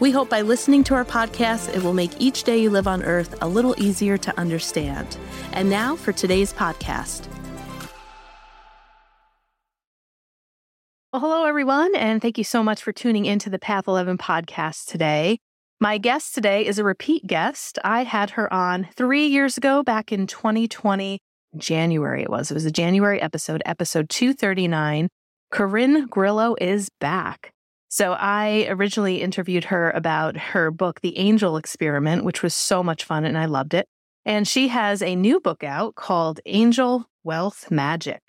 We hope by listening to our podcast, it will make each day you live on earth a little easier to understand. And now for today's podcast. Well, hello, everyone, and thank you so much for tuning into the Path 11 podcast today. My guest today is a repeat guest. I had her on three years ago, back in 2020, January it was. It was a January episode, episode 239. Corinne Grillo is back. So I originally interviewed her about her book, The Angel Experiment, which was so much fun and I loved it. And she has a new book out called Angel Wealth Magic.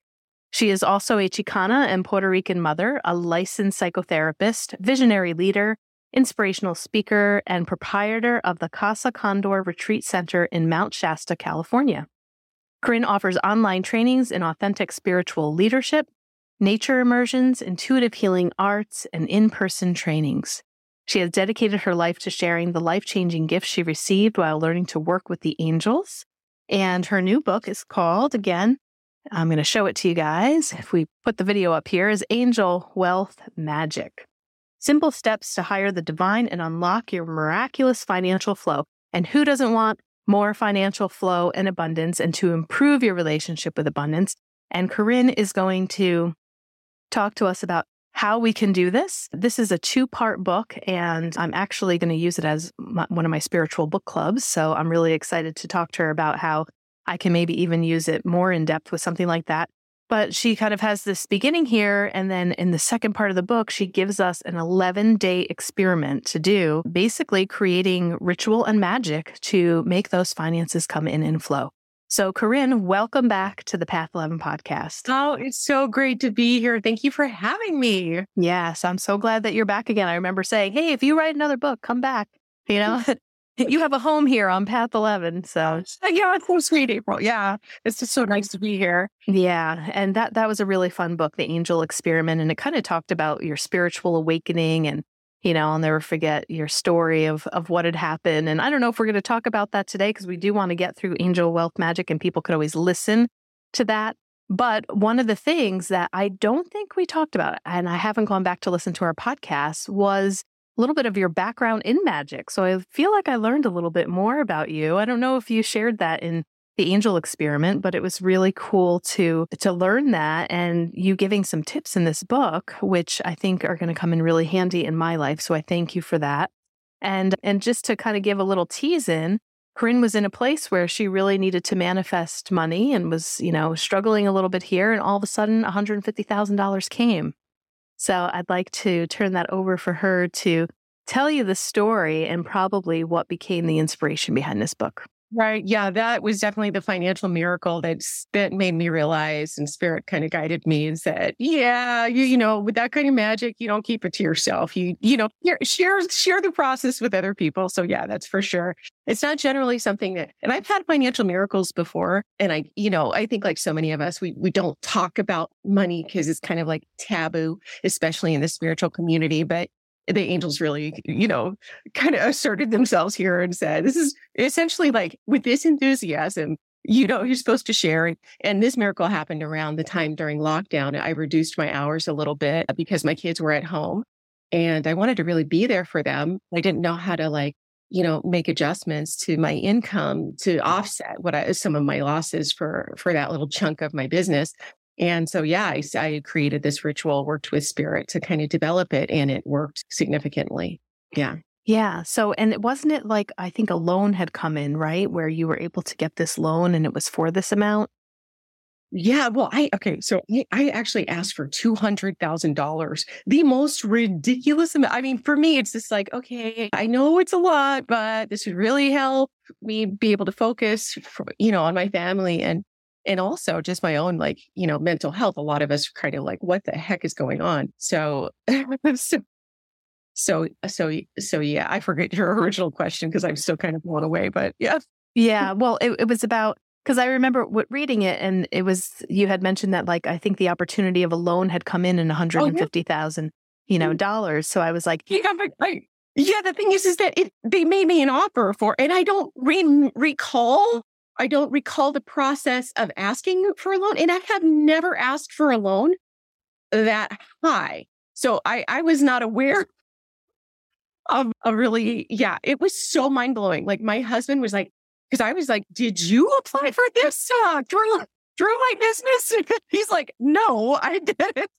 She is also a Chicana and Puerto Rican mother, a licensed psychotherapist, visionary leader, inspirational speaker, and proprietor of the Casa Condor Retreat Center in Mount Shasta, California. Corinne offers online trainings in authentic spiritual leadership, nature immersions, intuitive healing arts, and in person trainings. She has dedicated her life to sharing the life changing gifts she received while learning to work with the angels. And her new book is called, again, I'm going to show it to you guys. If we put the video up here, is Angel Wealth Magic. Simple steps to hire the divine and unlock your miraculous financial flow. And who doesn't want more financial flow and abundance and to improve your relationship with abundance? And Corinne is going to talk to us about how we can do this. This is a two part book, and I'm actually going to use it as my, one of my spiritual book clubs. So I'm really excited to talk to her about how I can maybe even use it more in depth with something like that. But she kind of has this beginning here. And then in the second part of the book, she gives us an 11 day experiment to do, basically creating ritual and magic to make those finances come in and flow. So, Corinne, welcome back to the Path 11 podcast. Oh, it's so great to be here. Thank you for having me. Yes, I'm so glad that you're back again. I remember saying, hey, if you write another book, come back. You know, you have a home here on Path 11. So, uh, yeah, it's so sweet, April. Yeah, it's just so nice to be here. Yeah. And that, that was a really fun book, The Angel Experiment. And it kind of talked about your spiritual awakening and, you know, I'll never forget your story of, of what had happened. And I don't know if we're going to talk about that today because we do want to get through Angel Wealth Magic and people could always listen to that. But one of the things that I don't think we talked about, and I haven't gone back to listen to our podcast, was a little bit of your background in magic. So I feel like I learned a little bit more about you. I don't know if you shared that in the angel experiment, but it was really cool to to learn that and you giving some tips in this book, which I think are going to come in really handy in my life. So I thank you for that. And and just to kind of give a little tease in, Corinne was in a place where she really needed to manifest money and was, you know, struggling a little bit here. And all of a sudden, $150,000 came. So I'd like to turn that over for her to tell you the story and probably what became the inspiration behind this book. Right. Yeah, that was definitely the financial miracle that's that made me realize and spirit kind of guided me and said, Yeah, you, you know, with that kind of magic, you don't keep it to yourself. You, you know, share share the process with other people. So yeah, that's for sure. It's not generally something that and I've had financial miracles before. And I, you know, I think like so many of us, we we don't talk about money because it's kind of like taboo, especially in the spiritual community. But the angels really, you know, kind of asserted themselves here and said, this is essentially like with this enthusiasm, you know, you're supposed to share. And this miracle happened around the time during lockdown. I reduced my hours a little bit because my kids were at home and I wanted to really be there for them. I didn't know how to like, you know, make adjustments to my income to offset what I, some of my losses for, for that little chunk of my business. And so, yeah, I, I created this ritual, worked with spirit to kind of develop it, and it worked significantly. Yeah. Yeah. So, and it wasn't it like I think a loan had come in, right? Where you were able to get this loan and it was for this amount? Yeah, well, I okay, so I, actually asked for two hundred thousand dollars, the most ridiculous amount. I mean, for me, it's just like, okay, I know it's a lot, but this would really help me be able to focus, for, you know, on my family. And and also just my own like you know mental health a lot of us are kind of like what the heck is going on so so so so so yeah i forget your original question because i'm still kind of blown away but yeah yeah well it, it was about Because I remember what, reading it, and it was you had mentioned that like I think the opportunity of a loan had come in in one hundred and fifty thousand, oh, yeah. you know, mm. dollars. So I was like, yeah, but I, yeah. The thing is, is that it, they made me an offer for, and I don't re- recall. I don't recall the process of asking for a loan, and I have never asked for a loan that high. So I, I was not aware of a really, yeah, it was so mind blowing. Like my husband was like, because I was like, did you apply for this uh, through, through my business? He's like, no, I didn't.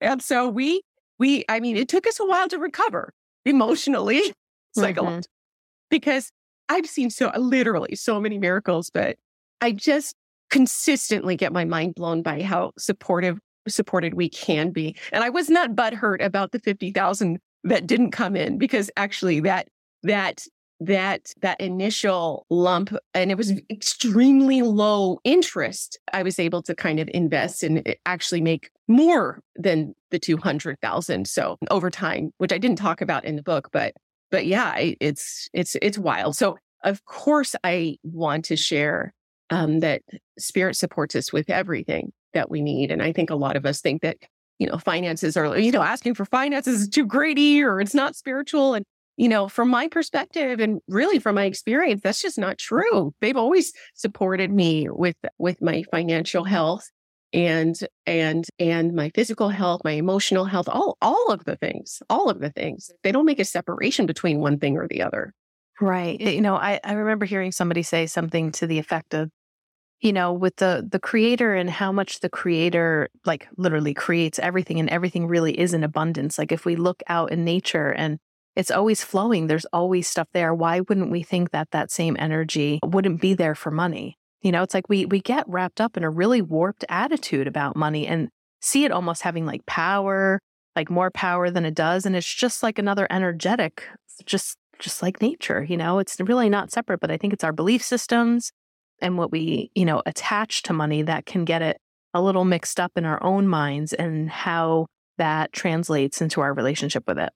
And so we, we, I mean, it took us a while to recover emotionally, psychologically, mm-hmm. because I've seen so literally so many miracles, but I just consistently get my mind blown by how supportive supported we can be. And I was not butthurt about the 50,000 that didn't come in because actually that that that that initial lump and it was extremely low interest i was able to kind of invest and eh, actually make more than the 200,000 so over time which i didn't talk about in the book but but yeah it's it's it's wild so of course i want to share um, that spirit supports us with everything that we need and i think a lot of us think that you know finances are you know asking for finances is too greedy or it's not spiritual and you know, from my perspective and really from my experience, that's just not true. They've always supported me with with my financial health and and and my physical health, my emotional health, all all of the things, all of the things. They don't make a separation between one thing or the other. Right. Eh, you know, I, I remember hearing somebody say something to the effect of, you know, with the the creator and how much the creator like literally creates everything and everything really is in abundance. Like if we look out in nature and it's always flowing. There's always stuff there. Why wouldn't we think that that same energy wouldn't be there for money? You know, it's like we we get wrapped up in a really warped attitude about money and see it almost having like power, like more power than it does and it's just like another energetic just just like nature, you know. It's really not separate, but I think it's our belief systems and what we, you know, attach to money that can get it a little mixed up in our own minds and how that translates into our relationship with it.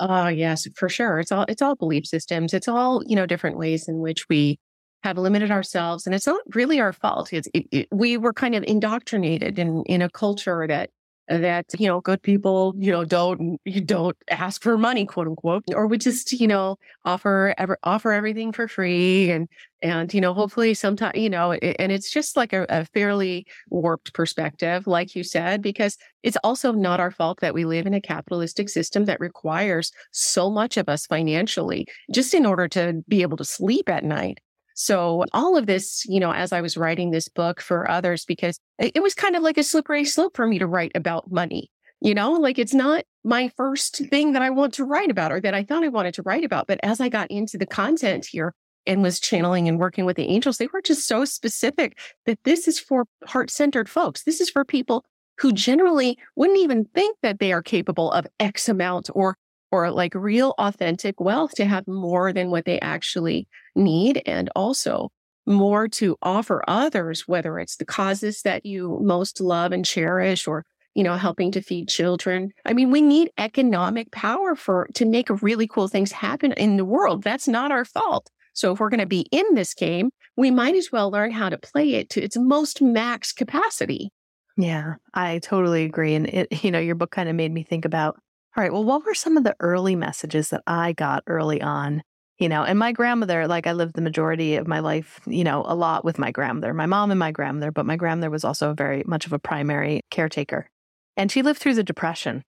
Oh, yes, for sure. It's all it's all belief systems. It's all, you know, different ways in which we have limited ourselves and it's not really our fault. It's it, it, we were kind of indoctrinated in in a culture that that you know good people you know don't you don't ask for money quote unquote or we just you know offer ever offer everything for free and and you know hopefully sometime you know it, and it's just like a, a fairly warped perspective like you said because it's also not our fault that we live in a capitalistic system that requires so much of us financially just in order to be able to sleep at night so all of this, you know, as I was writing this book for others, because it was kind of like a slippery slope for me to write about money. You know, like it's not my first thing that I want to write about or that I thought I wanted to write about. But as I got into the content here and was channeling and working with the angels, they were just so specific that this is for heart centered folks. This is for people who generally wouldn't even think that they are capable of X amount or or like real authentic wealth to have more than what they actually need and also more to offer others whether it's the causes that you most love and cherish or you know helping to feed children. I mean we need economic power for to make really cool things happen in the world. That's not our fault. So if we're going to be in this game we might as well learn how to play it to its most max capacity. Yeah i totally agree and it you know your book kind of made me think about all right, well, what were some of the early messages that I got early on? You know, and my grandmother, like I lived the majority of my life, you know, a lot with my grandmother, my mom and my grandmother, but my grandmother was also very much of a primary caretaker. And she lived through the Depression.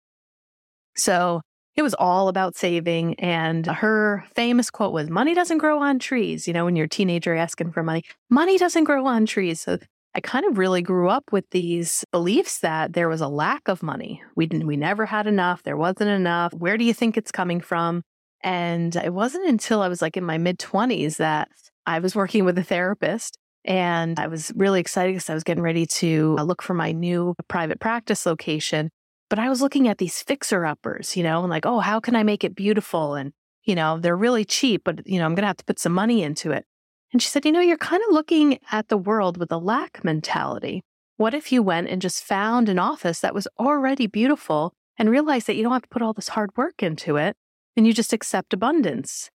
So it was all about saving. And her famous quote was, Money doesn't grow on trees. You know, when you're a teenager asking for money, money doesn't grow on trees. So I kind of really grew up with these beliefs that there was a lack of money. We didn't, we never had enough. There wasn't enough. Where do you think it's coming from? And it wasn't until I was like in my mid 20s that I was working with a therapist and I was really excited because I was getting ready to uh, look for my new private practice location. But I was looking at these fixer uppers, you know, and like, oh, how can I make it beautiful? And, you know, they're really cheap, but, you know, I'm going to have to put some money into it. And she said, You know, you're kind of looking at the world with a lack mentality. What if you went and just found an office that was already beautiful and realized that you don't have to put all this hard work into it and you just accept abundance?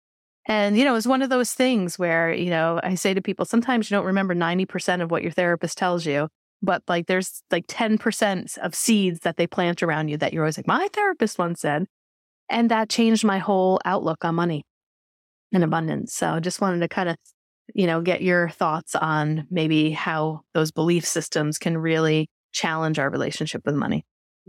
And, you know, it's one of those things where, you know, I say to people, sometimes you don't remember 90% of what your therapist tells you, but like there's like 10% of seeds that they plant around you that you're always like, my therapist once said. And that changed my whole outlook on money and abundance. So I just wanted to kind of, you know, get your thoughts on maybe how those belief systems can really challenge our relationship with money.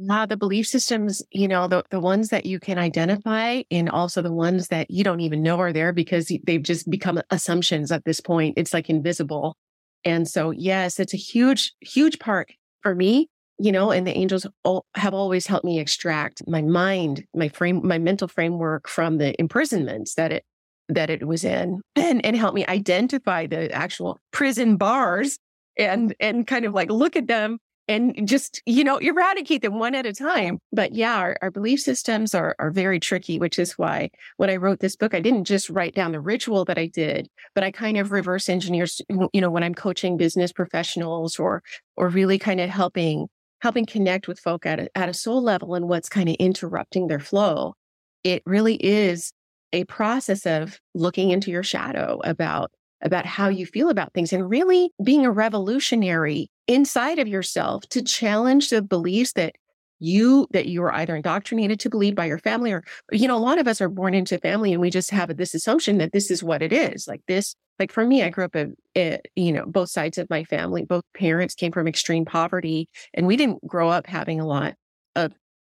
Uh, the belief systems, you know, the, the ones that you can identify and also the ones that you don't even know are there because they've just become assumptions at this point. It's like invisible. And so, yes, it's a huge, huge part for me, you know, and the angels have always helped me extract my mind, my frame, my mental framework from the imprisonments that it, that it was in and, and help me identify the actual prison bars and, and kind of like look at them and just, you know, eradicate them one at a time. But yeah, our, our belief systems are, are very tricky, which is why when I wrote this book, I didn't just write down the ritual that I did, but I kind of reverse engineers, you know, when I'm coaching business professionals or, or really kind of helping, helping connect with folk at a, at a soul level and what's kind of interrupting their flow. It really is a process of looking into your shadow about about how you feel about things and really being a revolutionary inside of yourself to challenge the beliefs that you that you are either indoctrinated to believe by your family or you know a lot of us are born into family and we just have this assumption that this is what it is like this like for me i grew up in, eh, you know both sides of my family both parents came from extreme poverty and we didn't grow up having a lot of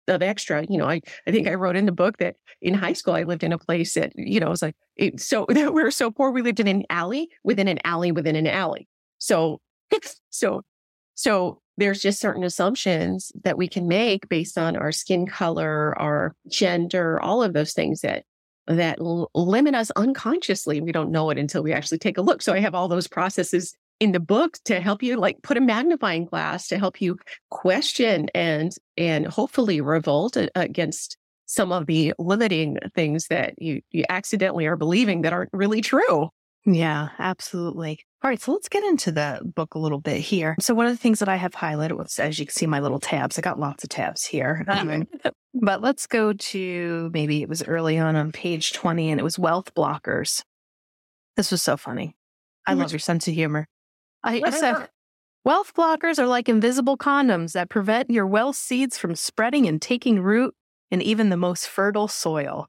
of extra. You know, I, I think I wrote in the book that in high school, I lived in a place that, you know, it was like, it, so that we were so poor. We lived in an alley within an alley within an alley. So, so, so there's just certain assumptions that we can make based on our skin color, our gender, all of those things that that limit us unconsciously. We don't know it until we actually take a look. So I have all those processes in the book to help you like put a magnifying glass to help you question and and hopefully revolt against some of the limiting things that you you accidentally are believing that aren't really true. Yeah, absolutely. All right, so let's get into the book a little bit here. So one of the things that I have highlighted was, as you can see, my little tabs. I got lots of tabs here. Um, but let's go to maybe it was early on on page 20 and it was wealth blockers. This was so funny. I love your sense of humor. I said, wealth blockers are like invisible condoms that prevent your wealth seeds from spreading and taking root in even the most fertile soil.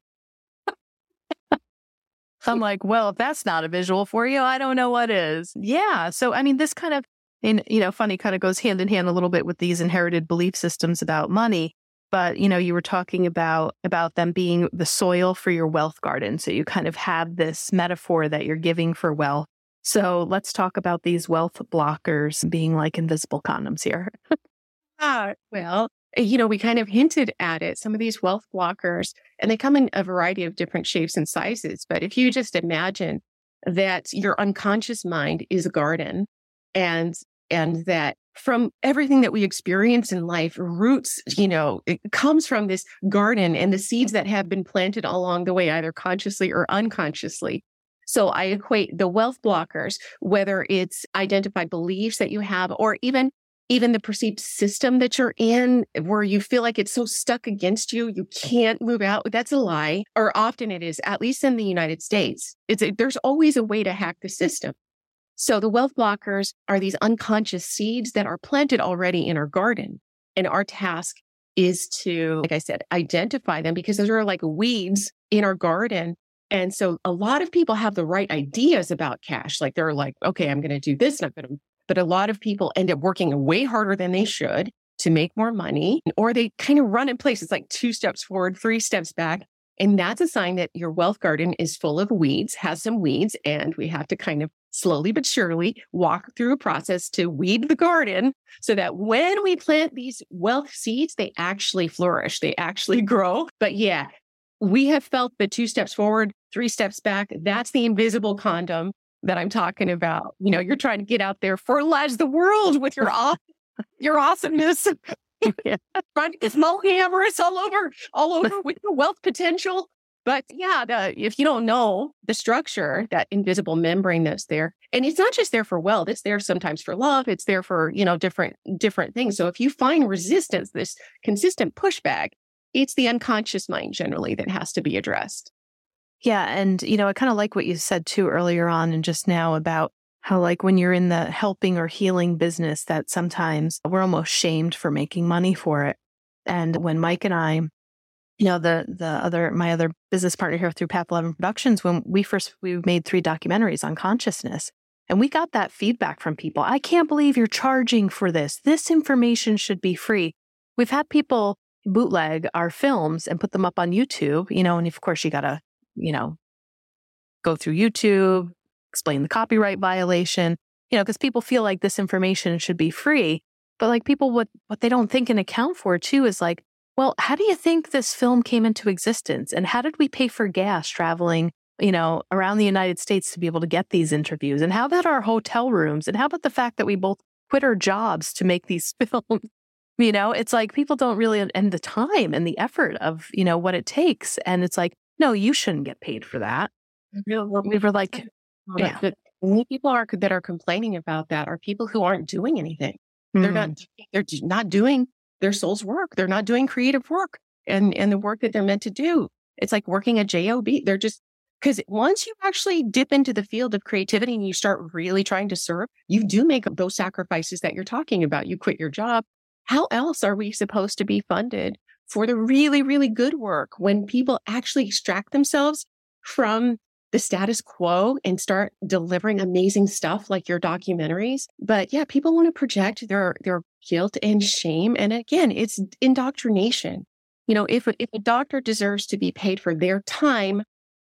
I'm like, well, if that's not a visual for you, I don't know what is. Yeah. So, I mean, this kind of, and you know, funny kind of goes hand in hand a little bit with these inherited belief systems about money. But you know, you were talking about about them being the soil for your wealth garden. So you kind of have this metaphor that you're giving for wealth so let's talk about these wealth blockers being like invisible condoms here. ah, well, Eh, you know, we kind of hinted at it. Some of these wealth blockers, and they come in a variety of different shapes and sizes. But if you just imagine that your unconscious mind is a garden and and that from everything that we experience in life roots you know it comes from this garden and the seeds that have been planted along the way either consciously or unconsciously so I equate the wealth blockers, whether it's identified beliefs that you have or even even the perceived system that you're in where you feel like it's so stuck against you you can't move out that's a lie or often it is at least in the united states it's a, there's always a way to hack the system so the wealth blockers are these unconscious seeds that are planted already in our garden and our task is to like i said identify them because those are like weeds in our garden and so a lot of people have the right ideas about cash. Like they're like, okay, I'm going to do this and I'm going to, but a lot of people end up working way harder than they should to make more money, or they kind of run in place. It's like two steps forward, three steps back. And that's a sign that your wealth garden is full of weeds, has some weeds, and we have to kind of slowly but surely walk through a process to weed the garden so that when we plant these wealth seeds, they actually flourish, they actually grow. But yeah, we have felt the two steps forward, three steps back. That's the invisible condom that I'm talking about. You know, you're trying to get out there, fertilize the world with your aw- your awesomeness. yeah. to get small all over, all over with the wealth potential. But yeah, the, if you don't know the structure, that invisible membrane that's there, and it's not just there for wealth, it's there sometimes for love. It's there for, you know, different, different things. So if you find resistance, this consistent pushback, it's the unconscious mind generally that has to be addressed. Yeah. And, you know, I kind of like what you said too earlier on and just now about how, like, when you're in the helping or healing business, that sometimes we're almost shamed for making money for it. And when Mike and I, you know, the the other my other business partner here through Path 11 Productions, when we first we made three documentaries on consciousness, and we got that feedback from people. I can't believe you're charging for this. This information should be free. We've had people bootleg our films and put them up on YouTube, you know, and of course you got to, you know, go through YouTube, explain the copyright violation, you know, because people feel like this information should be free. But like people, what, what they don't think and account for too is like, well, how do you think this film came into existence? And how did we pay for gas traveling you know, around the United States to be able to get these interviews? And how about our hotel rooms? And how about the fact that we both quit our jobs to make these films? You know, it's like people don't really, and the time and the effort of, you know, what it takes. And it's like, no, you shouldn't get paid for that. We were like, yeah. The only people are that are complaining about that are people who aren't doing anything. They're not, mm. they're not doing their soul's work. They're not doing creative work and, and the work that they're meant to do. It's like working a job. They're just because once you actually dip into the field of creativity and you start really trying to serve, you do make those sacrifices that you're talking about. You quit your job. How else are we supposed to be funded for the really, really good work when people actually extract themselves from the status quo and start delivering amazing stuff like your documentaries. But yeah, people want to project their, their guilt and shame. And again, it's indoctrination. You know, if, if a doctor deserves to be paid for their time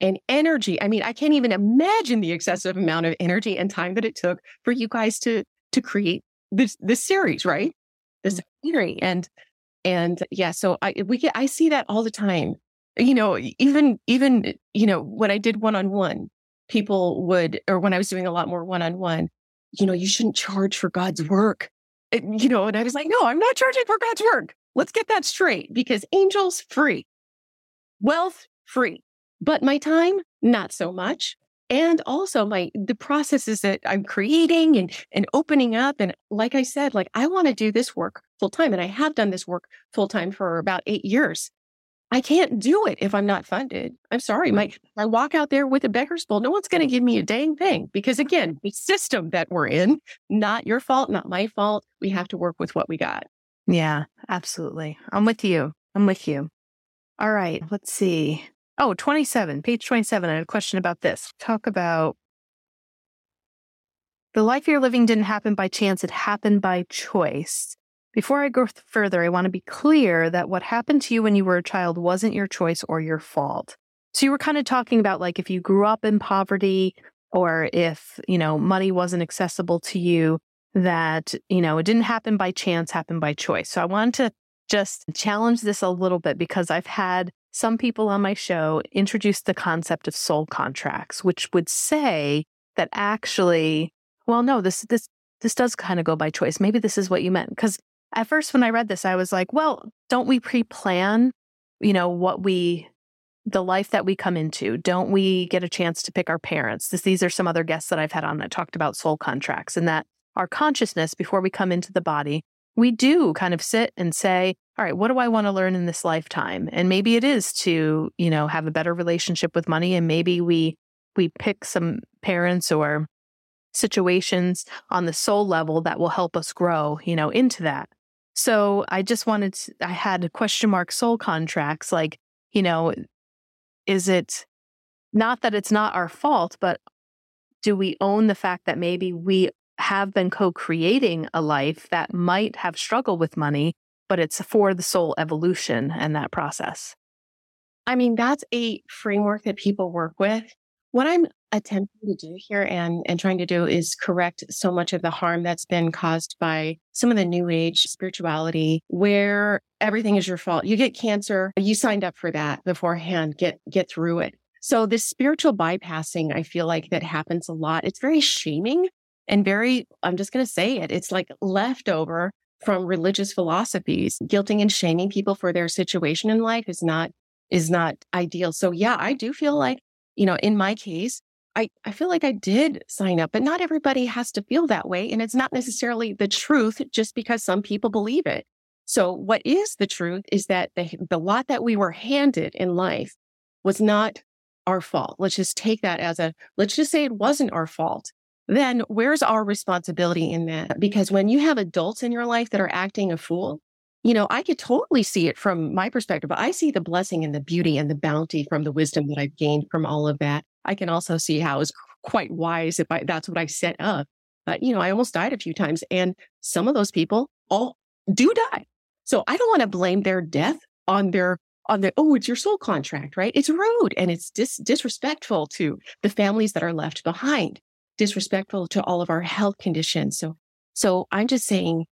and energy. I mean, I can't even imagine the excessive amount of energy and time that it took for you guys to to create this this series, right? This mm. documentary. And and yeah, so I we get I see that all the time. You know, even even eh, you know, when I did one-on-one, people would or when I was doing a lot more one-on-one, you know, you shouldn't charge for God's work. And, you know, and I was like, no, I'm not charging for God's work. Let's get that straight because angels free. Wealth free but my time, not so much. And also my the processes that I'm creating and and opening up. And like I said, like I want to do this work full time. And I have done this work full time for about eight years. I can't do it if I'm not funded. I'm sorry. My I walk out there with a beggar's bowl. No one's going to give me a dang thing because again, the system that we're in, not your fault, not my fault. We have to work with what we got. Yeah, absolutely. I'm with you. I'm with you. All right. Let's see. Oh, 27, page 27. I had a question about this. Talk about the life you're living didn't happen by chance, it happened by choice. Before I go further, I want to be clear that what happened to you when you were a child wasn't your choice or your fault. So you were kind of talking about like if you grew up in poverty or if, you know, money wasn't accessible to you, that, you know, it didn't happen by chance, happened by choice. So I wanted to just challenge this a little bit because I've had some people on my show introduced the concept of soul contracts, which would say that actually, well, no, this this this does kind of go by choice. Maybe this is what you meant. Because at first, when I read this, I was like, well, don't we pre-plan, you know, what we the life that we come into? Don't we get a chance to pick our parents? This, these are some other guests that I've had on that talked about soul contracts and that our consciousness before we come into the body we do kind of sit and say, all right, what do I want to learn in this lifetime? And maybe it is to, you know, have a better relationship with money. And maybe we we pick some parents or situations on the soul level that will help us grow, you know, into that. So I just wanted to, I had question mark soul contracts, like, you know, is it not that it's not our fault, but do we own the fact that maybe we have been co creating a life that might have struggled with money, but it's for the soul evolution and that process. I mean, that's a framework that people work with. What I'm attempting to do here and, and trying to do is correct so much of the harm that's been caused by some of the new age spirituality where everything is your fault. You get cancer, you signed up for that beforehand, get, get through it. So this spiritual bypassing, I feel like that happens a lot. It's very shaming and very, I'm just going to say it, it's like leftover from religious philosophies. Guilting and shaming people for their situation in life is not is not ideal. So yeah, I do feel like, you know, in my case, I, I feel like I did sign up, but not everybody has to feel that way. And it's not necessarily the truth just because some people believe it. So what is the truth is that the, the lot that we were handed in life was not our fault. Let's just take that as a, let's just say it wasn't our fault. Then where's our responsibility in that? Because when you have adults in your life that are acting a fool, you know, I could totally see it from my perspective. But I see the blessing and the beauty and the bounty from the wisdom that I've gained from all of that. I can also see how it's quite wise if I, that's what I set up. But, you know, I almost died a few times and some of those people all do die. So I don't want to blame their death on their on the oh it's your soul contract right it's rude and it's dis- disrespectful to the families that are left behind disrespectful to all of our health conditions. So so i'm just saying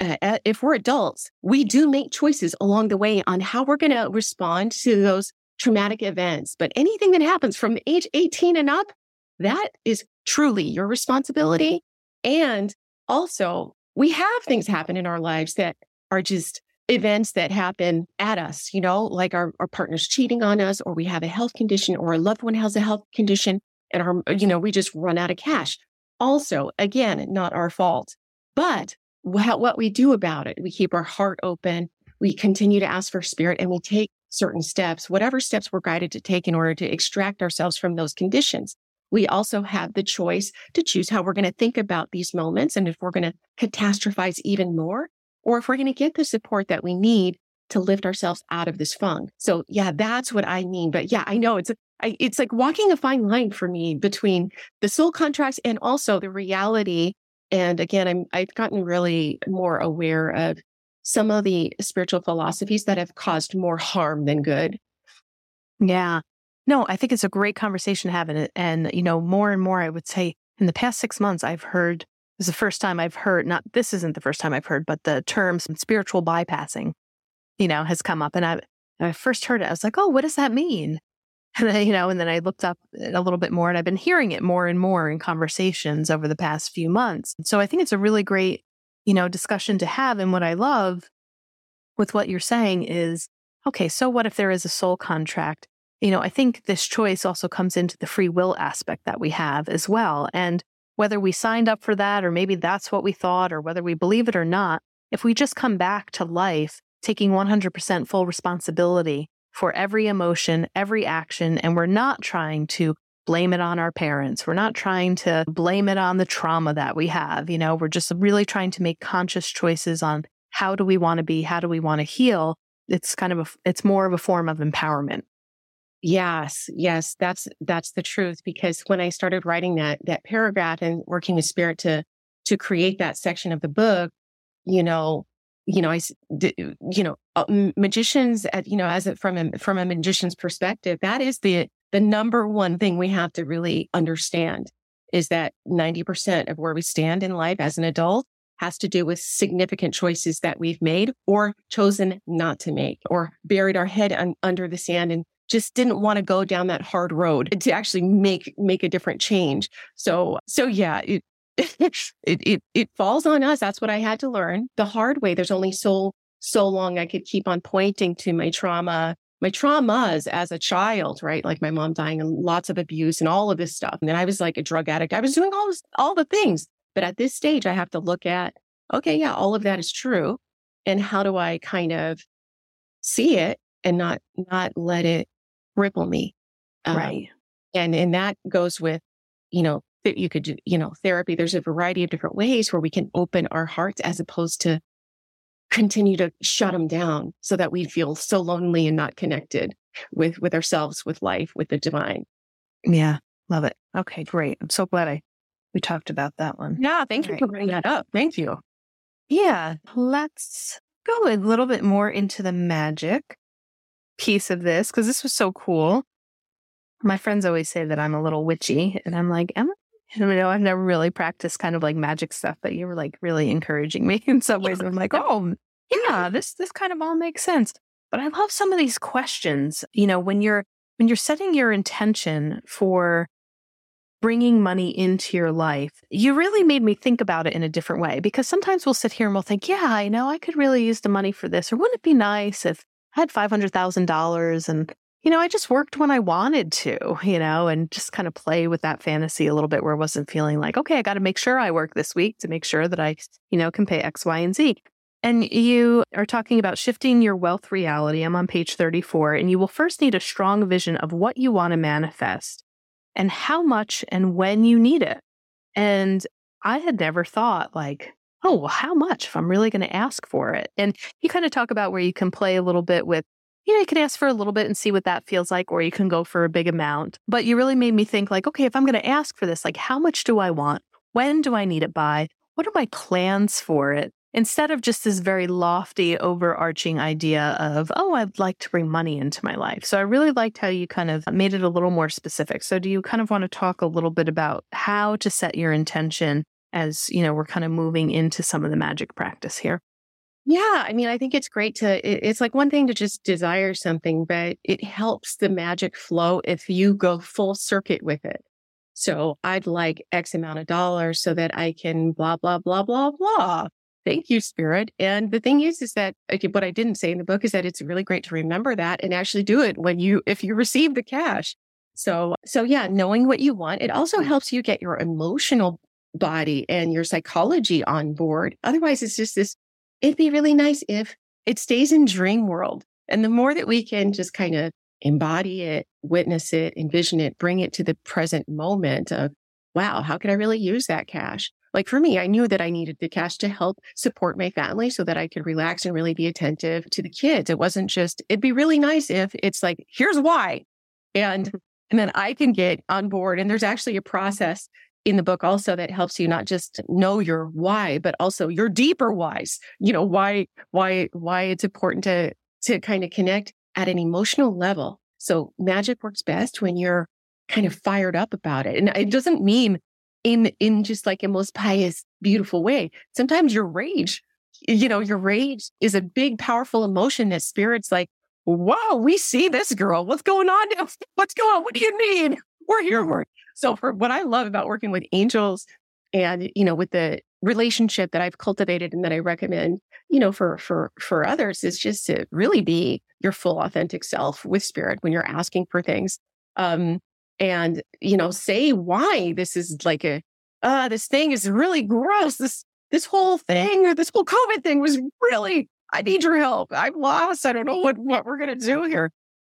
uh, if we're adults we do make choices along the way on how we're going to respond to those traumatic events. But anything that happens from age 18 and up that is truly your responsibility. And also we have things happen in our lives that are just events that happen at us, you know, like our, our partner's cheating on us, or we have a health condition, or a loved one has a health condition, and our, you know, we just run out of cash. Also, again, not our fault. But what we do about it, we keep our heart open, we continue to ask for spirit, and we take certain steps, whatever steps we're guided to take in order to extract ourselves from those conditions. We also have the choice to choose how we're going to think about these moments and if we're going to catastrophize even more or if we're going to get the support that we need to lift ourselves out of this funk. So yeah, that's what I mean. But yeah, I know it's I, it's like walking a fine line for me between the soul contracts and also the reality. And again, I'm I've gotten really more aware of some of the spiritual philosophies that have caused more harm than good. Yeah. No, I think it's a great conversation to have. And, and you know, more and more, I would say in the past six months, I've heard this is the first time I've heard, not this isn't the first time I've heard, but the term spiritual bypassing, you know, has come up. And I, I first heard it, I was like, oh, what does that mean? And then, you know, and then I looked up a little bit more and I've been hearing it more and more in conversations over the past few months. So I think it's a really great, you know, discussion to have. And what I love with what you're saying is, okay, so what if there is a soul contract? You know, I think this choice also comes into the free will aspect that we have as well. And whether we signed up for that or maybe that's what we thought or whether we believe it or not, if we just come back to life taking 100% full responsibility for every emotion, every action, and we're not trying to blame it on our parents. We're not trying to blame it on the trauma that we have. You know, we're just really trying to make conscious choices on how do we want to be? How do we want to heal? It's kind of a, it's more of a form of empowerment. Yes, yes, that's that's the truth because when I started writing that that paragraph and working with spirit to to create that section of the book, you know, you know, I you know, uh, magicians at you know, as a, from a from a magician's perspective, that is the the number one thing we have to really understand is that 90% of where we stand in life as an adult has to do with significant choices that we've made or chosen not to make or buried our head un- under the sand and just didn't want to go down that hard road to actually make make a different change. So so yeah, it it it it falls on us. That's what I had to learn the hard way. There's only so so long I could keep on pointing to my trauma, my traumas as a child, right? Like my mom dying and lots of abuse and all of this stuff. And then I was like a drug addict. I was doing all this, all the things. But at this stage, I have to look at, okay, yeah, all of that is true. And how do I kind of see it and not not let it ripple me. Um, right. And and that goes with, you know, that you could do, you know, therapy. There's a variety of different ways where we can open our hearts as opposed to continue to shut them down so that we feel so lonely and not connected with with ourselves, with life, with the divine. Yeah. Love it. Okay, great. I'm so glad I we talked about that one. Yeah, thank you for bringing that up. Thank you. Yeah, let's go a little bit more into the magic piece of this because this was so cool. My friends always say that I'm a little witchy, and I'm like, am I? You know, I've never really practiced kind of like magic stuff, but you were like really encouraging me in some ways. I'm like, oh, yeah, this this kind of all makes sense. But I love some of these questions. You know, when you're when you're setting your intention for bringing money into your life, you really made me think about it in a different way because sometimes we'll sit here and we'll think, yeah, I know I could really use the money for this, or wouldn't it be nice if I had $500,000 and, you know, I just worked when I wanted to, you know, and just kind of play with that fantasy a little bit where I wasn't feeling like, okay, I got to make sure I work this week to make sure that I, you know, can pay X, Y, and Z. And you are talking about shifting your wealth reality. I'm on page 34, and you will first need a strong vision of what you want to manifest and how much and when you need it. And I had never thought, like, oh, well, how much if I'm really going to ask for it? And you kind of talk about where you can play a little bit with, you know, you can ask for a little bit and see what that feels like, or you can go for a big amount. But you really made me think, like, okay, if I'm going to ask for this, like, how much do I want? When do I need it by? What are my plans for it? Instead of just this very lofty, overarching idea of, oh, I'd like to bring money into my life. So I really liked how you kind of made it a little more specific. So do you kind of want to talk a little bit about how to set your intention as, you know, we're kind of moving into some of the magic practice here? Yeah, I mean, I think it's great to, it's like one thing to just desire something, but it helps the magic flow if you go full circuit with it. So I'd like X amount of dollars so that I can blah, blah, blah, blah, blah. Thank you, Spirit. And the thing is, is that what I didn't say in the book is that it's really great to remember that and actually do it when you, if you receive the cash. So, so yeah, knowing what you want, it also mm. helps you get your emotional body and your psychology on board. Otherwise, it's just this, it'd be really nice if it stays in dream world. And the more that we can just kind of embody it, witness it, envision it, bring it to the present moment of, wow, how could I really use that cash? Like for me, I knew that I needed the cash to help support my family so that I could relax and really be attentive to the kids. It wasn't just, it'd be really nice if it's like, here's why. And, mm-hmm. and then I can get on board. And there's actually a process in the book also that helps you not just know your why, but also your deeper whys, you know, why, why, why it's important to, to kind of connect at an emotional level. So magic works best when you're kind of fired up about it. And it doesn't mean in, in just like a most pious, beautiful way. Sometimes your rage, you know, your rage is a big, powerful emotion that spirits like, whoa, we see this girl. What's going on? What's going on? What do you need? We're here. We're... So for what I love about working with angels and, you know, with the relationship that I've cultivated and that I recommend, you know, for, for, for others is just to really be your full authentic self with spirit when you're asking for things. Um, and, you know, say why this is like a, uh, this thing is really gross. This, this whole thing or this whole COVID thing was really, I need your help. I'm lost. I don't know what, what we're going to do here.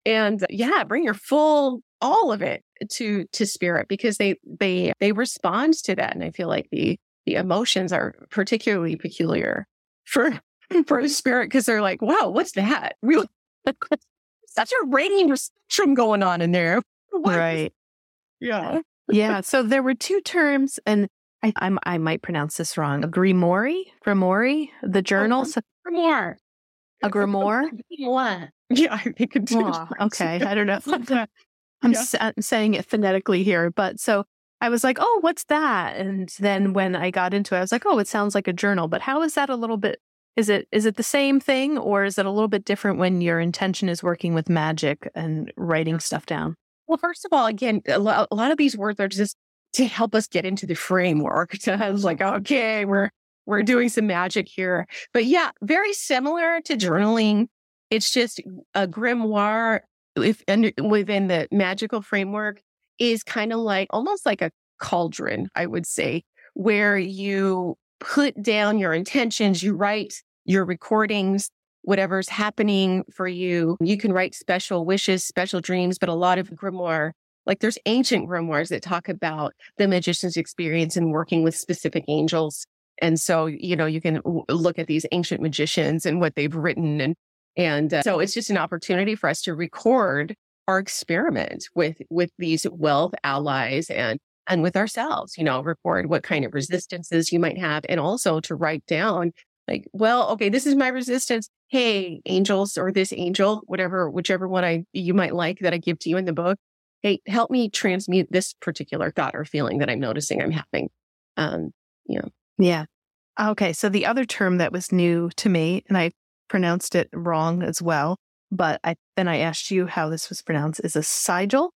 And yeah, bring your full, all of it to, to spirit because they, they, they respond to that. And I feel like the, the emotions are particularly peculiar for, for spirit because they're like, wow, what's that? Really? Such a range spectrum going on in there. What? Right. Yeah. yeah. So there were two terms, and I, I'm, i might pronounce this wrong. A grimoire, grimoire, the journals. Oh, grimoire. A grimoire. What? Yeah, I think it's oh, okay. I don't know. I'm, yeah. I'm saying it phonetically here, but so I was like, oh, what's that? And then when I got into it, I was like, oh, it sounds like a journal. But how is that a little bit is it is it the same thing or is it a little bit different when your intention is working with magic and writing stuff down? Well, first of all, again, a lot, a lot of these words are just to help us get into the framework. To like, okay, we're we're doing some magic here. But yeah, very similar to journaling. It's just a grimoire if within the magical framework is kind of like almost like a cauldron, I would say, where you put down your intentions, you write your recordings, whatever's happening for you. You can write special wishes, special dreams, but a lot of grimoire, like there's ancient grimoires that talk about the magician's experience in working with specific angels. And so, you know, you can look at these ancient magicians and what they've written. And, and uh, so it's just an opportunity for us to record our experiment with, with these wealth allies and and with ourselves, you know, record what kind of resistances you might have and also to write down like, well, okay, this is my resistance. Hey, angels or this angel, whatever, whichever one I you might like that I give to you in the book. Hey, help me transmute this particular thought or feeling that I'm noticing I'm having. Um, you know. Yeah. Okay. So the other term that was new to me, and I pronounced it wrong as well, but I then I asked you how this was pronounced, is a sigil.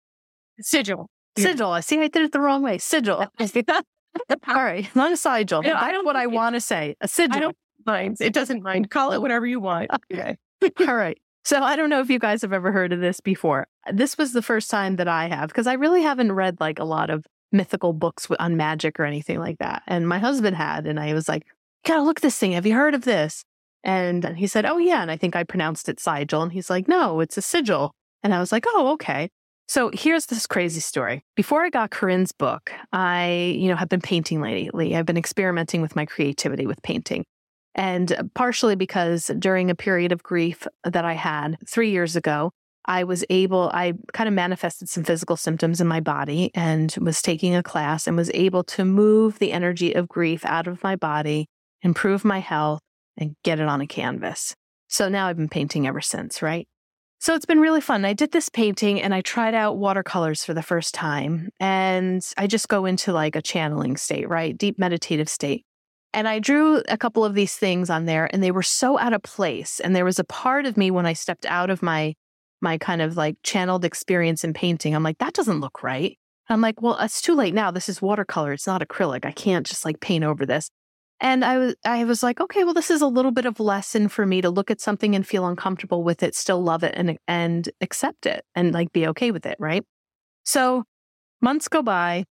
Sigil. Sigil. I see I did it the wrong way. Sigil. All right. Not a sigil. Yeah, I don't what I want to say. A sigil. I don't mind. It doesn't mind. Call it whatever you want. Okay. All right. So I don't know if you guys have ever heard of this before. This was the first time that I have because I really haven't read like a lot of mythical books on magic or anything like that. And my husband had, and I was like, "Gotta look this thing. Have you heard of this?" And he said, Oh, yeah. And I think I pronounced it sigil. And he's like, No, it's a sigil. And I was like, Oh, okay. So here's this crazy story. Before I got Corinne's book, I, you know, have been painting lately. I've been experimenting with my creativity with painting. And uh, partially because during a period of grief that I had three years ago, I was able, I kind of manifested some physical symptoms in my body and was taking a class and was able to move the energy of grief out of my body, improve my health, and get it on a canvas. So now I've been painting ever since, right? So it's been really fun. I did this painting and I tried out watercolors for the first time. And I just go into like a channeling state, right? Deep meditative state. And I drew a couple of these things on there and they were so out of place. And there was a part of me when I stepped out of my my kind of like channeled experience in painting. I'm like, that doesn't look right. I'm like, well, it's too late now. This is watercolor. It's not acrylic. I can't just like paint over this. And I was I was like, okay, well, this is a little bit of lesson for me to look at something and feel uncomfortable with it, still love it and and accept it and like be okay with it, right? So months go by.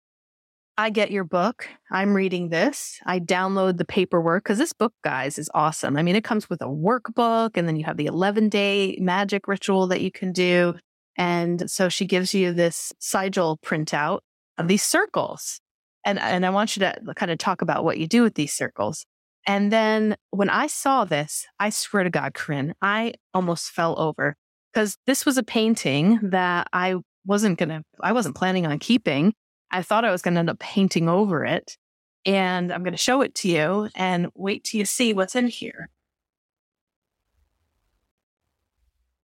I get your book. I'm reading this. I download the paperwork because this book, guys, is awesome. I mean, it comes with a workbook and then you have the 11 day magic ritual that you can do. And so she gives you this sigil printout of these circles. And, and I want you to kind of talk about what you do with these circles. And then when I saw this, I swear to God, Corin, I almost fell over because this was a painting that I wasn't going to, I wasn't planning on keeping. I thought I was going to end up painting over it. And I'm going to show it to you and wait till you see what's in here.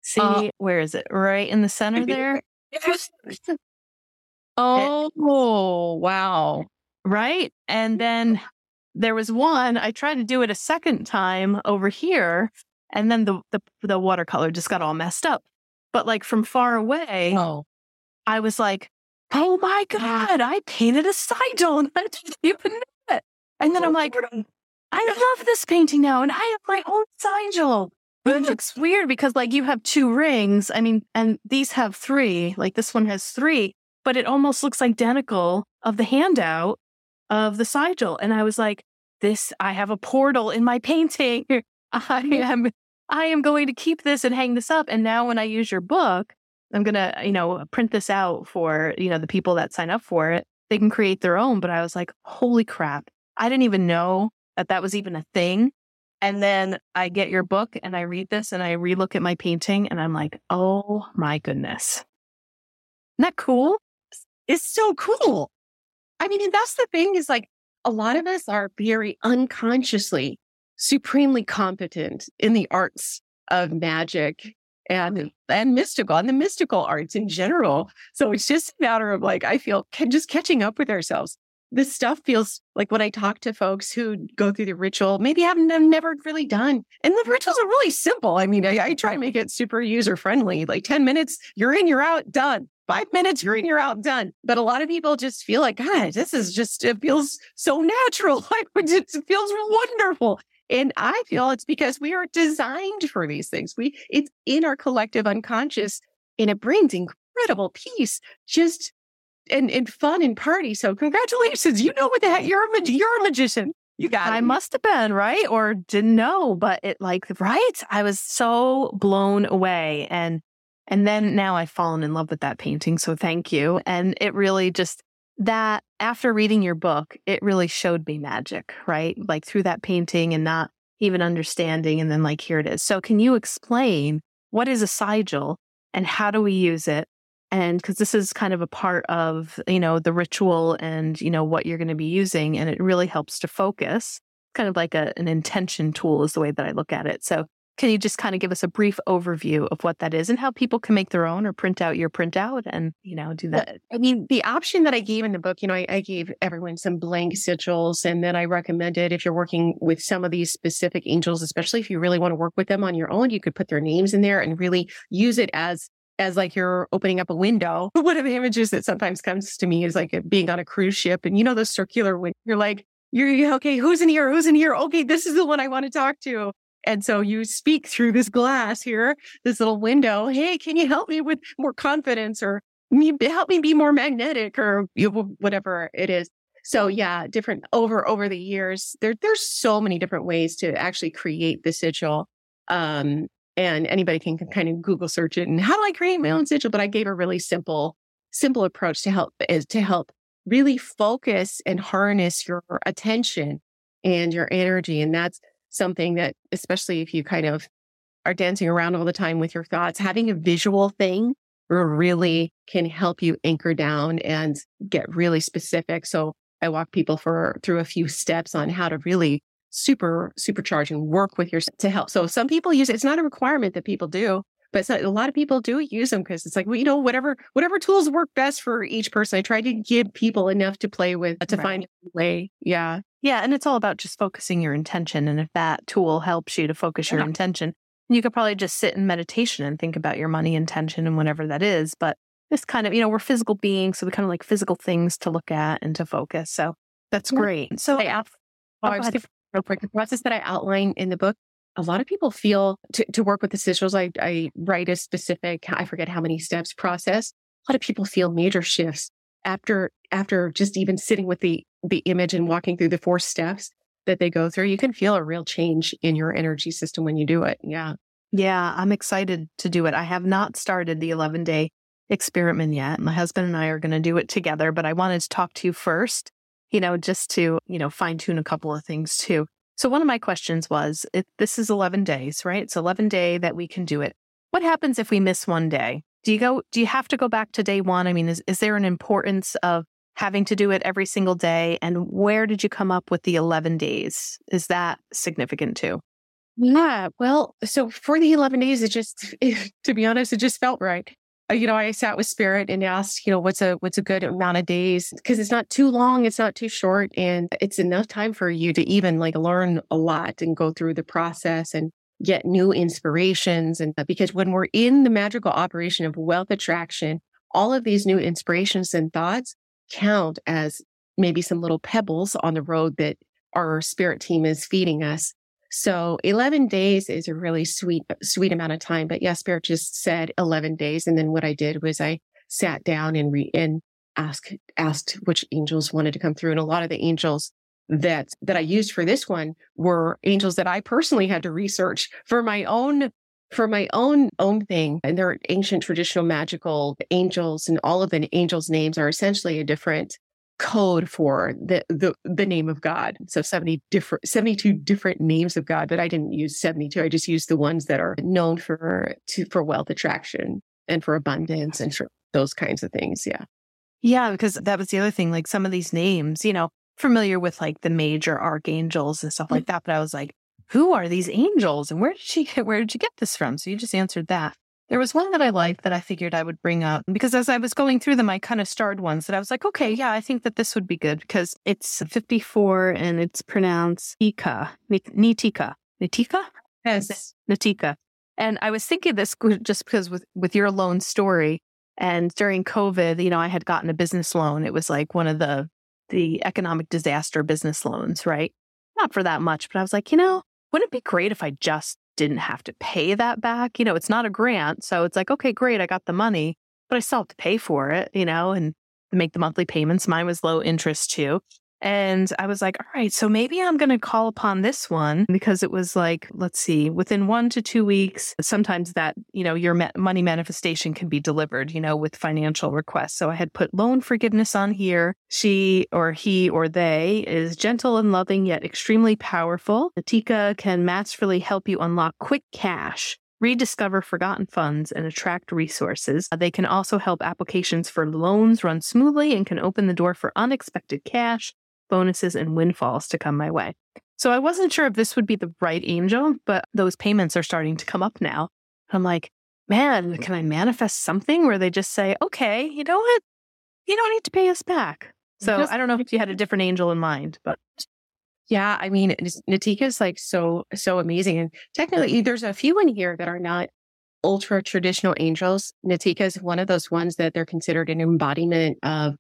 See, uh, where is it? Right in the center there? Oh, wow. Right. And then there was one, I tried to do it a second time over here, and then the, the, the watercolor just got all messed up. But like from far away, oh. I was like, oh my God, I painted a sigil and I didn't even know it. And then I'm like, I love this painting now and I have my own sigil. It looks weird because like you have two rings. I mean, and these have three. Like this one has three but it almost looks identical of the handout of the sigil. And I was like, this, I have a portal in my painting. I mm-hmm. am, I am going to keep this and hang this up. And now when I use your book, I'm going to, you know, print this out for, you know, the people that sign up for it. They can create their own. But I was like, holy crap. I didn't even know that that was even a thing. And then I get your book and I read this and I relook at my painting and I'm like, oh my goodness. Isn't that cool? Is so cool. I mean, and that's the thing is like a lot of us are very unconsciously supremely competent in the arts of magic and and mystical and the mystical arts in general. So it's just a matter of like I feel just catching up with ourselves. This stuff feels like when I talk to folks who go through the ritual, maybe haven't never really done. And the rituals are really simple. I mean, I, I try to make it super user friendly. Like 10 minutes, you're in, you're out, done five minutes, you're in, you're out, done. But a lot of people just feel like, God, this is just, it feels so natural. Like it feels wonderful. And I feel it's because we are designed for these things. We, it's in our collective unconscious and it brings incredible peace, just and, and fun and party. So congratulations. You know what the heck, you're a, you're a magician. You got it. I must have been, right? Or didn't know, but it like, right? I was so blown away. And and then now I've fallen in love with that painting. So thank you. And it really just, that after reading your book, it really showed me magic, right? Like through that painting and not even understanding. And then, like, here it is. So, can you explain what is a sigil and how do we use it? And because this is kind of a part of, you know, the ritual and, you know, what you're going to be using. And it really helps to focus, kind of like a, an intention tool is the way that I look at it. So, can you just kind of give us a brief overview of what that is and how people can make their own or print out your printout and, you know, do that? I mean, the option that I gave in the book, you know, I, I gave everyone some blank sigils and then I recommended if you're working with some of these specific angels, especially if you really want to work with them on your own, you could put their names in there and really use it as as like you're opening up a window. One of the images that sometimes comes to me is like being on a cruise ship and you know the circular window. You're like, you're okay, who's in here? Who's in here? Okay, this is the one I want to talk to. And so you speak through this glass here, this little window. Hey, can you help me with more confidence or help me be more magnetic or whatever it is? So yeah, different over over the years, there there's so many different ways to actually create the sigil. Um, and anybody can, kind of Google search it and how do I create my own sigil? But I gave a really simple, simple approach to help is to help really focus and harness your attention and your energy. And that's something that, especially if you kind of are dancing around all the time with your thoughts, having a visual thing really can help you anchor down and get really specific. So I walk people for through a few steps on how to really super supercharge and work with your to help. So some people use it. It's not a requirement that people do, but a lot of people do use them because it's like, well, you know, whatever whatever tools work best for each person. I try to give people enough to play with to right. find a way. Yeah. Yeah. And it's all about just focusing your intention. And if that tool helps you to focus your yeah. intention, you could probably just sit in meditation and think about your money intention and whatever that is. But it's kind of, you know, we're physical beings. So we kind of like physical things to look at and to focus. So that's yeah. great. So oh, I, oh, I was real quick, the process that I outline in the book, a lot of people feel to, to work with the sigils, I, I write a specific, I forget how many steps process. A lot of people feel major shifts after, after just even sitting with the, the image and walking through the four steps that they go through. You can feel a real change in your energy system when you do it. Yeah. Yeah. I'm excited to do it. I have not started the 11 day experiment yet. My husband and I are going to do it together, but I wanted to talk to you first you know, just to, you know, fine tune a couple of things too. So one of my questions was, if this is 11 days, right? It's 11 day that we can do it. What happens if we miss one day? Do you go, do you have to go back to day one? I mean, is, is there an importance of having to do it every single day? And where did you come up with the 11 days? Is that significant too? Yeah. Well, so for the 11 days, it just, it, to be honest, it just felt right. Uh, you know, I sat with spirit and asked, you know, what's a what's a good amount of days because it's not too long, it's not too short, and it's enough time for you to even like learn a lot and go through the process and get new inspirations. And uh, because when we're in the magical operation of wealth attraction, all of these new inspirations and thoughts count as maybe some little pebbles on the road that our spirit team is feeding us so 11 days is a really sweet, sweet amount of time. But yes, Spirit just said 11 days. And then what I did was I sat down and re and asked, asked which angels wanted to come through. And a lot of the angels that, that I used for this one were angels that I personally had to research for my own for my own own thing and they're ancient traditional magical angels and all of the angels names are essentially a different code for the, the the name of God. So 70 different 72 different names of God, but I didn't use 72. I just used the ones that are known for to for wealth attraction and for abundance and for those kinds of things. Yeah. Yeah, because that was the other thing. Like some of these names, you know, familiar with like the major archangels and stuff like mm. that. But I was like, who are these angels and where did she get, where did you get this from? So you just answered that. There was one that I liked that I figured I would bring up because as I was going through them, I kind of starred ones that I was like, okay, yeah, I think that this would be good because it's 54 and it's pronounced Nika, Nitika, Nitika? Yes. Nitika. And I was thinking this just because with, with your loan story and during COVID, you know, I had gotten a business loan. It was like one of the, the economic disaster business loans, right? Not for that much, but I was like, you know, wouldn't it be great if I just didn't have to pay that back. You know, it's not a grant. So it's like, okay, great, I got the money, but I still have to pay for it, you know, and make the monthly payments. Mine was low interest too. And I was like, all right, so maybe I'm going to call upon this one because it was like, let's see, within one to two weeks, sometimes that, you know, your money manifestation can be delivered, you know, with financial requests. So I had put loan forgiveness on here. She or he or they is gentle and loving, yet extremely powerful. Atika can masterfully help you unlock quick cash rediscover forgotten funds, and attract resources. They can also help applications for loans run smoothly and can open the door for unexpected cash, bonuses and windfalls to come my way. So I wasn't sure if this would be the right angel, but those payments are starting to come up now. I'm like, man, can I manifest something where they just say, okay, you know what? You don't need to pay us back. So I don't know if you had a different angel in mind, but yeah, I mean, Natika is like so, so amazing. And technically, there's a few in here that are not ultra traditional angels. Natika is one of those ones that they're considered an embodiment of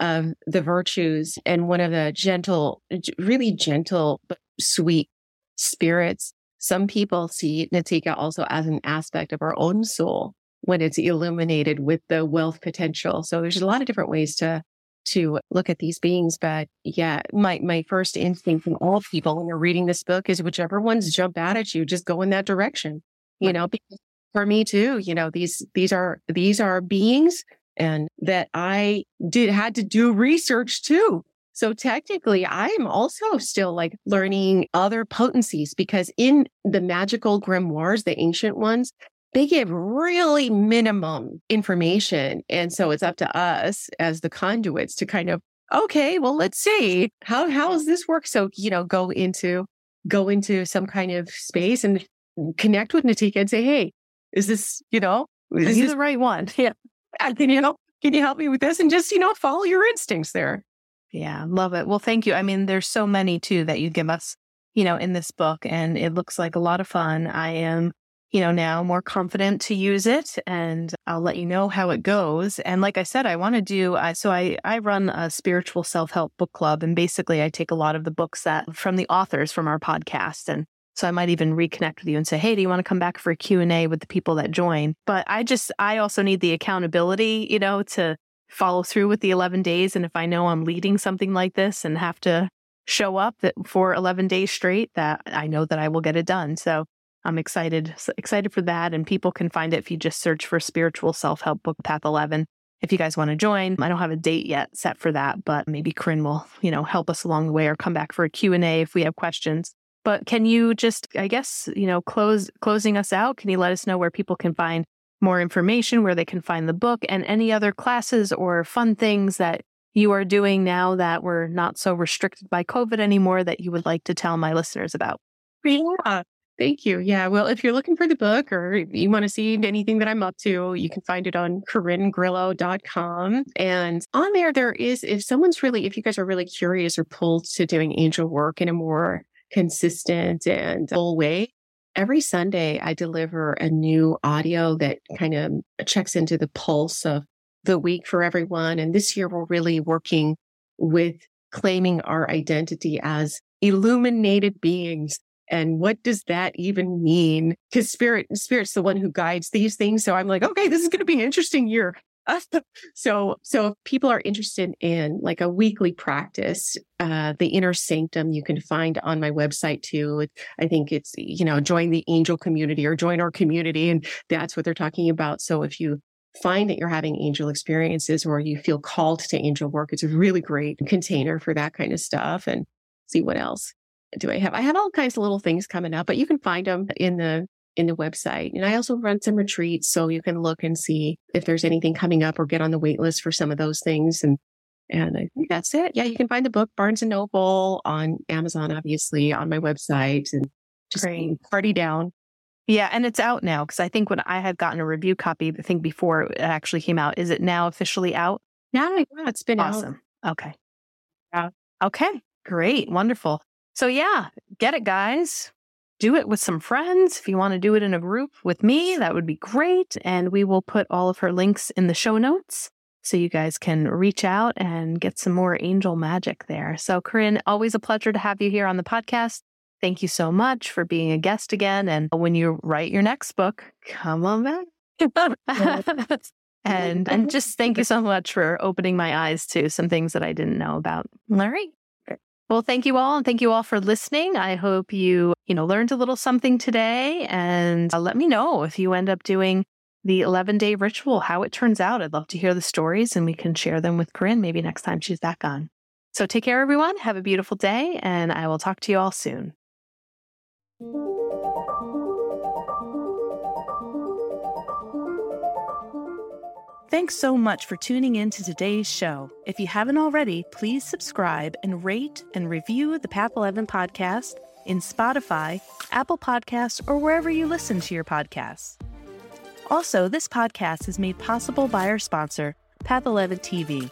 of the virtues and one of the gentle, really gentle but sweet spirits. Some people see Natika also as an aspect of our own soul when it's illuminated with the wealth potential. So there's a lot of different ways to to look at these beings. But yeah, my, my first instinct from all people when you're reading this book is whichever ones jump out at you, just go in that direction. You know, because for me too, you know, these, these are, these are beings and that I did, had to do research too. So technically I'm also still like learning other potencies because in the magical grimoires, the ancient ones, they give really minimum information. And so it's up to us as the conduits to kind of, okay, well, let's see how, how does this work? So, you know, go into, go into some kind of space and connect with Natika and say, Hey, is this, you know, is this the right one? Yeah. Can you help, can you help me with this? And just, you know, follow your instincts there. Yeah. Love it. Well, thank you. I mean, there's so many too that you give us, you know, in this book and it looks like a lot of fun. I am you know, now more confident to use it and I'll let you know how it goes. And like I said, I want to do, uh, so I, I run a spiritual self-help book club and basically I take a lot of the books that from the authors from our podcast. And so I might even reconnect with you and say, Hey, do you want to come back for a Q&A with the people that join? But I just, I also need the accountability, you know, to follow through with the 11 days. And if I know I'm leading something like this and have to show up that for 11 days straight, that I know that I will get it done. So I'm excited, excited for that. And people can find it if you just search for spiritual self help book path 11. If you guys want to join, I don't have a date yet set for that, but maybe Corin will, you know, help us along the way or come back for a Q&A if we have questions. But can you just, I guess, you know, close, closing us out? Can you let us know where people can find more information, where they can find the book and any other classes or fun things that you are doing now that we're not so restricted by COVID anymore that you would like to tell my listeners about? Yeah. Thank you. Yeah. Well, if you're looking for the book or you want to see anything that I'm up to, you can find it on CorinGrillo.com. And on there, there is, if someone's really, if you guys are really curious or pulled to doing angel work in a more consistent and full way, every Sunday I deliver a new audio that kind of checks into the pulse of the week for everyone. And this year we're really working with claiming our identity as illuminated beings and what does that even mean? Because spirit, spirit's the one who guides these things. So I'm like, okay, this is going to be an interesting year. so, so if people are interested in like a weekly practice, uh, the inner sanctum you can find on my website too. I think it's, you know, join the angel community or join our community. And that's what they're talking about. So if you find that you're having angel experiences or you feel called to angel work, it's a really great container for that kind of stuff and see what else do I have? I have all kinds of little things coming up, but you can find them in the in the website. And I also run some retreats, so you can look and see if there's anything coming up or get on the wait list for some of those things. And and I think that's it. Yeah, you can find the book Barnes and Noble on Amazon, obviously, on my website, and just Great. party down. Yeah, and it's out now because I think when I had gotten a review copy, the thing before it actually came out, is it now officially out? Yeah, yeah it's been awesome. Out. Okay. Yeah. Okay. Great. Wonderful. So, yeah, get it, guys. Do it with some friends. If you want to do it in a group with me, that would be great. And we will put all of her links in the show notes so you guys can reach out and get some more angel magic there. So, Corin, always a pleasure to have you here on the podcast. Thank you so much for being a guest again. And when you write your next book, come on back. and and just thank you so much for opening my eyes to some things that I didn't know about. All right. Well, thank you all and thank you all for listening. I hope you, you know, learned a little something today and uh, let me know if you end up doing the 11 day ritual, how it turns out. I'd love to hear the stories and we can share them with Corin maybe next time she's back on. So take care, everyone. Have a beautiful day and I will talk to you all soon. Thanks so much for tuning in to today's show. If you haven't already, please subscribe and rate and review the Path 11 podcast in Spotify, Apple Podcasts, or wherever you listen to your podcasts. Also, this podcast is made possible by our sponsor, Path 11 TV.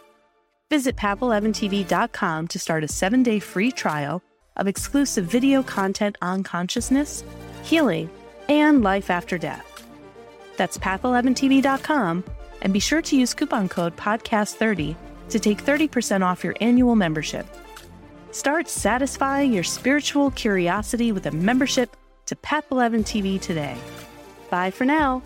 Visit path11tv.com to start a seven day free trial of exclusive video content on consciousness, healing, and life after death. That's path11tv.com and be sure to use coupon code PODCAST30 to take 30% off your annual membership. Start satisfying your spiritual curiosity with a membership to Path 11 TV today. Bye for now.